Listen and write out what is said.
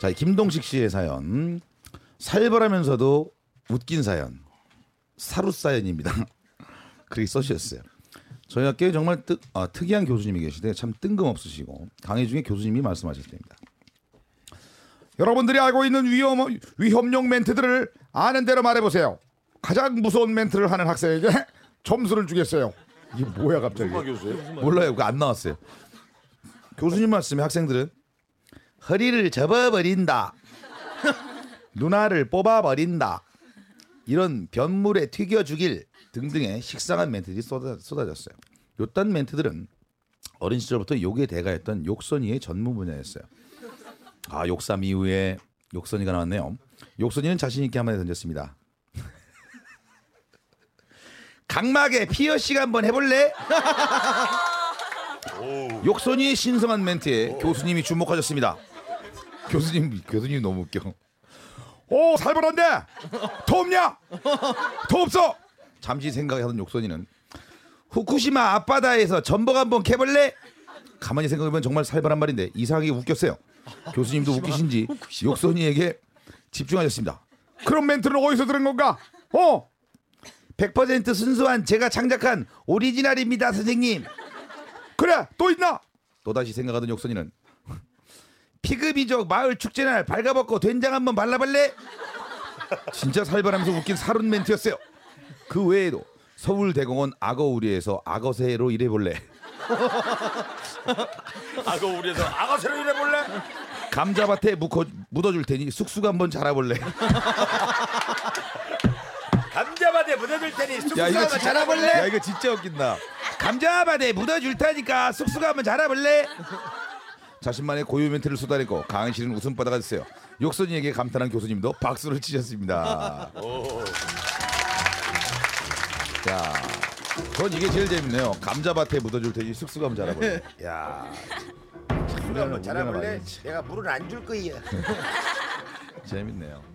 자, 김동식 씨의 사연. 살벌하면서도 웃긴 사연. 사루 사연입니다. 그렇게 써주셨어요. 저희 학교에 정말 뜨, 아, 특이한 교수님이 계시되 참 뜬금없으시고 강의 중에 교수님이 말씀하실 때입니다. 여러분들이 알고 있는 위험 위험용 멘트들을 아는 대로 말해보세요. 가장 무서운 멘트를 하는 학생에게 점수를 주겠어요. 이게 뭐야 갑자기? 몰라요. 그거 안 나왔어요. 교수님 말씀에 학생들은 허리를 접어버린다. 누나를 뽑아버린다. 이런 변물에 튀겨 죽일 등등의 식상한 멘트들이 쏟아, 쏟아졌어요. 요딴 멘트들은 어린 시절부터 욕의 대가였던 욕선이의 전문 분야였어요. 아 욕삼 이후에 욕선이가 나왔네요. 욕선이는 자신 있게 한마디 던졌습니다. 각막에 피어싱 한번 해볼래? 욕선이의 신성한 멘트에 교수님이 주목하셨습니다. 교수님 교수님 너무 웃겨. 오 살벌한데 더 없냐? 더 없어. 잠시 생각하던 욕선이는 후쿠시마 앞바다에서 전복 한번 캐볼래? 가만히 생각해보면 정말 살벌한 말인데 이상하게 웃겼어요. 교수님도 웃기신지 욕선이에게 집중하셨습니다. 그런 멘트는 어디서 들은 건가? 어? 100% 순수한 제가 창작한 오리지널입니다, 선생님. 그래, 또 있나? 또다시 생각하던 욕선이는 피그미족 마을 축제 날 발가벗고 된장 한번 발라볼래? 진짜 살벌하면서 웃긴 사룬 멘트였어요. 그 외에도 서울대공원 악어우리에서 악어새로 일해볼래? 악어 우리에서 악어새로 일해볼래? 감자밭에 묵어, 묻어줄 테니 쑥쑥 한번 자라볼래? 감자밭에 묻어줄 테니 야 쑥쑥 이거 한번 진짜 자라볼래? 야 이거 진짜 웃긴다. 감자밭에 묻어줄 테니까 쑥쑥 한번 자라볼래? 자신만의 고유 멘트를 쏟아내고 강의실은 웃음바다가 됐어요. 욕선이에게 감탄한 교수님도 박수를 치셨습니다. 자, 전 이게 제일 재밌네요. 감자밭에 묻어줄 테니 쑥쑥 한번 자라볼래? 야, 쑥쑥 한번 자라볼래? 내가 물은 안줄 거야. 재밌네요.